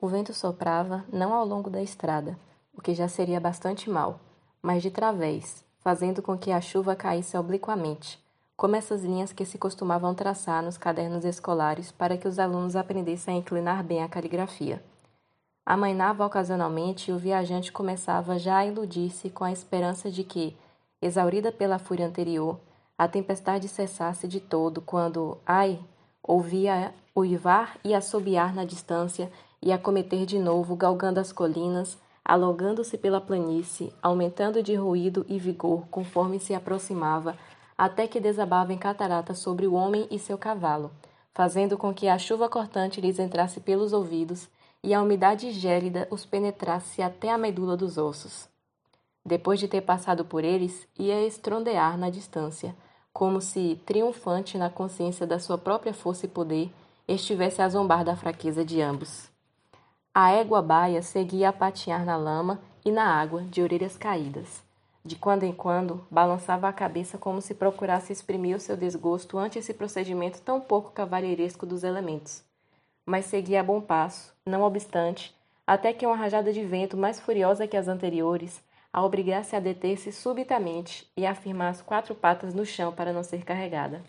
O vento soprava não ao longo da estrada, o que já seria bastante mal, mas de través, fazendo com que a chuva caísse obliquamente, como essas linhas que se costumavam traçar nos cadernos escolares para que os alunos aprendessem a inclinar bem a caligrafia. Amainava ocasionalmente e o viajante começava já a iludir-se com a esperança de que, exaurida pela fúria anterior, a tempestade cessasse de todo quando, ai, ouvia uivar e assobiar na distância e acometer de novo, galgando as colinas, alongando-se pela planície, aumentando de ruído e vigor conforme se aproximava, até que desabava em catarata sobre o homem e seu cavalo, fazendo com que a chuva cortante lhes entrasse pelos ouvidos e a umidade gélida os penetrasse até a medula dos ossos. Depois de ter passado por eles, ia estrondear na distância, como se, triunfante na consciência da sua própria força e poder, estivesse a zombar da fraqueza de ambos. A égua baia seguia a patinhar na lama e na água, de orelhas caídas. De quando em quando, balançava a cabeça como se procurasse exprimir o seu desgosto ante esse procedimento tão pouco cavalheiresco dos elementos. Mas seguia a bom passo, não obstante, até que uma rajada de vento mais furiosa que as anteriores a obrigasse a deter-se subitamente e a afirmar as quatro patas no chão para não ser carregada.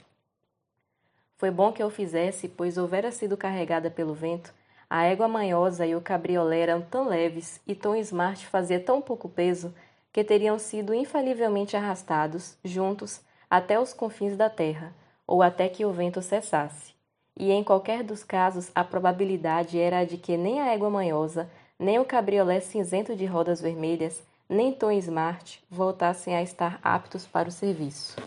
Foi bom que eu fizesse, pois houvera sido carregada pelo vento, a égua manhosa e o cabriolé eram tão leves e Tom Smart fazia tão pouco peso que teriam sido infalivelmente arrastados, juntos, até os confins da terra, ou até que o vento cessasse. E em qualquer dos casos, a probabilidade era a de que nem a égua manhosa, nem o cabriolé cinzento de rodas vermelhas, nem Tom Smart voltassem a estar aptos para o serviço.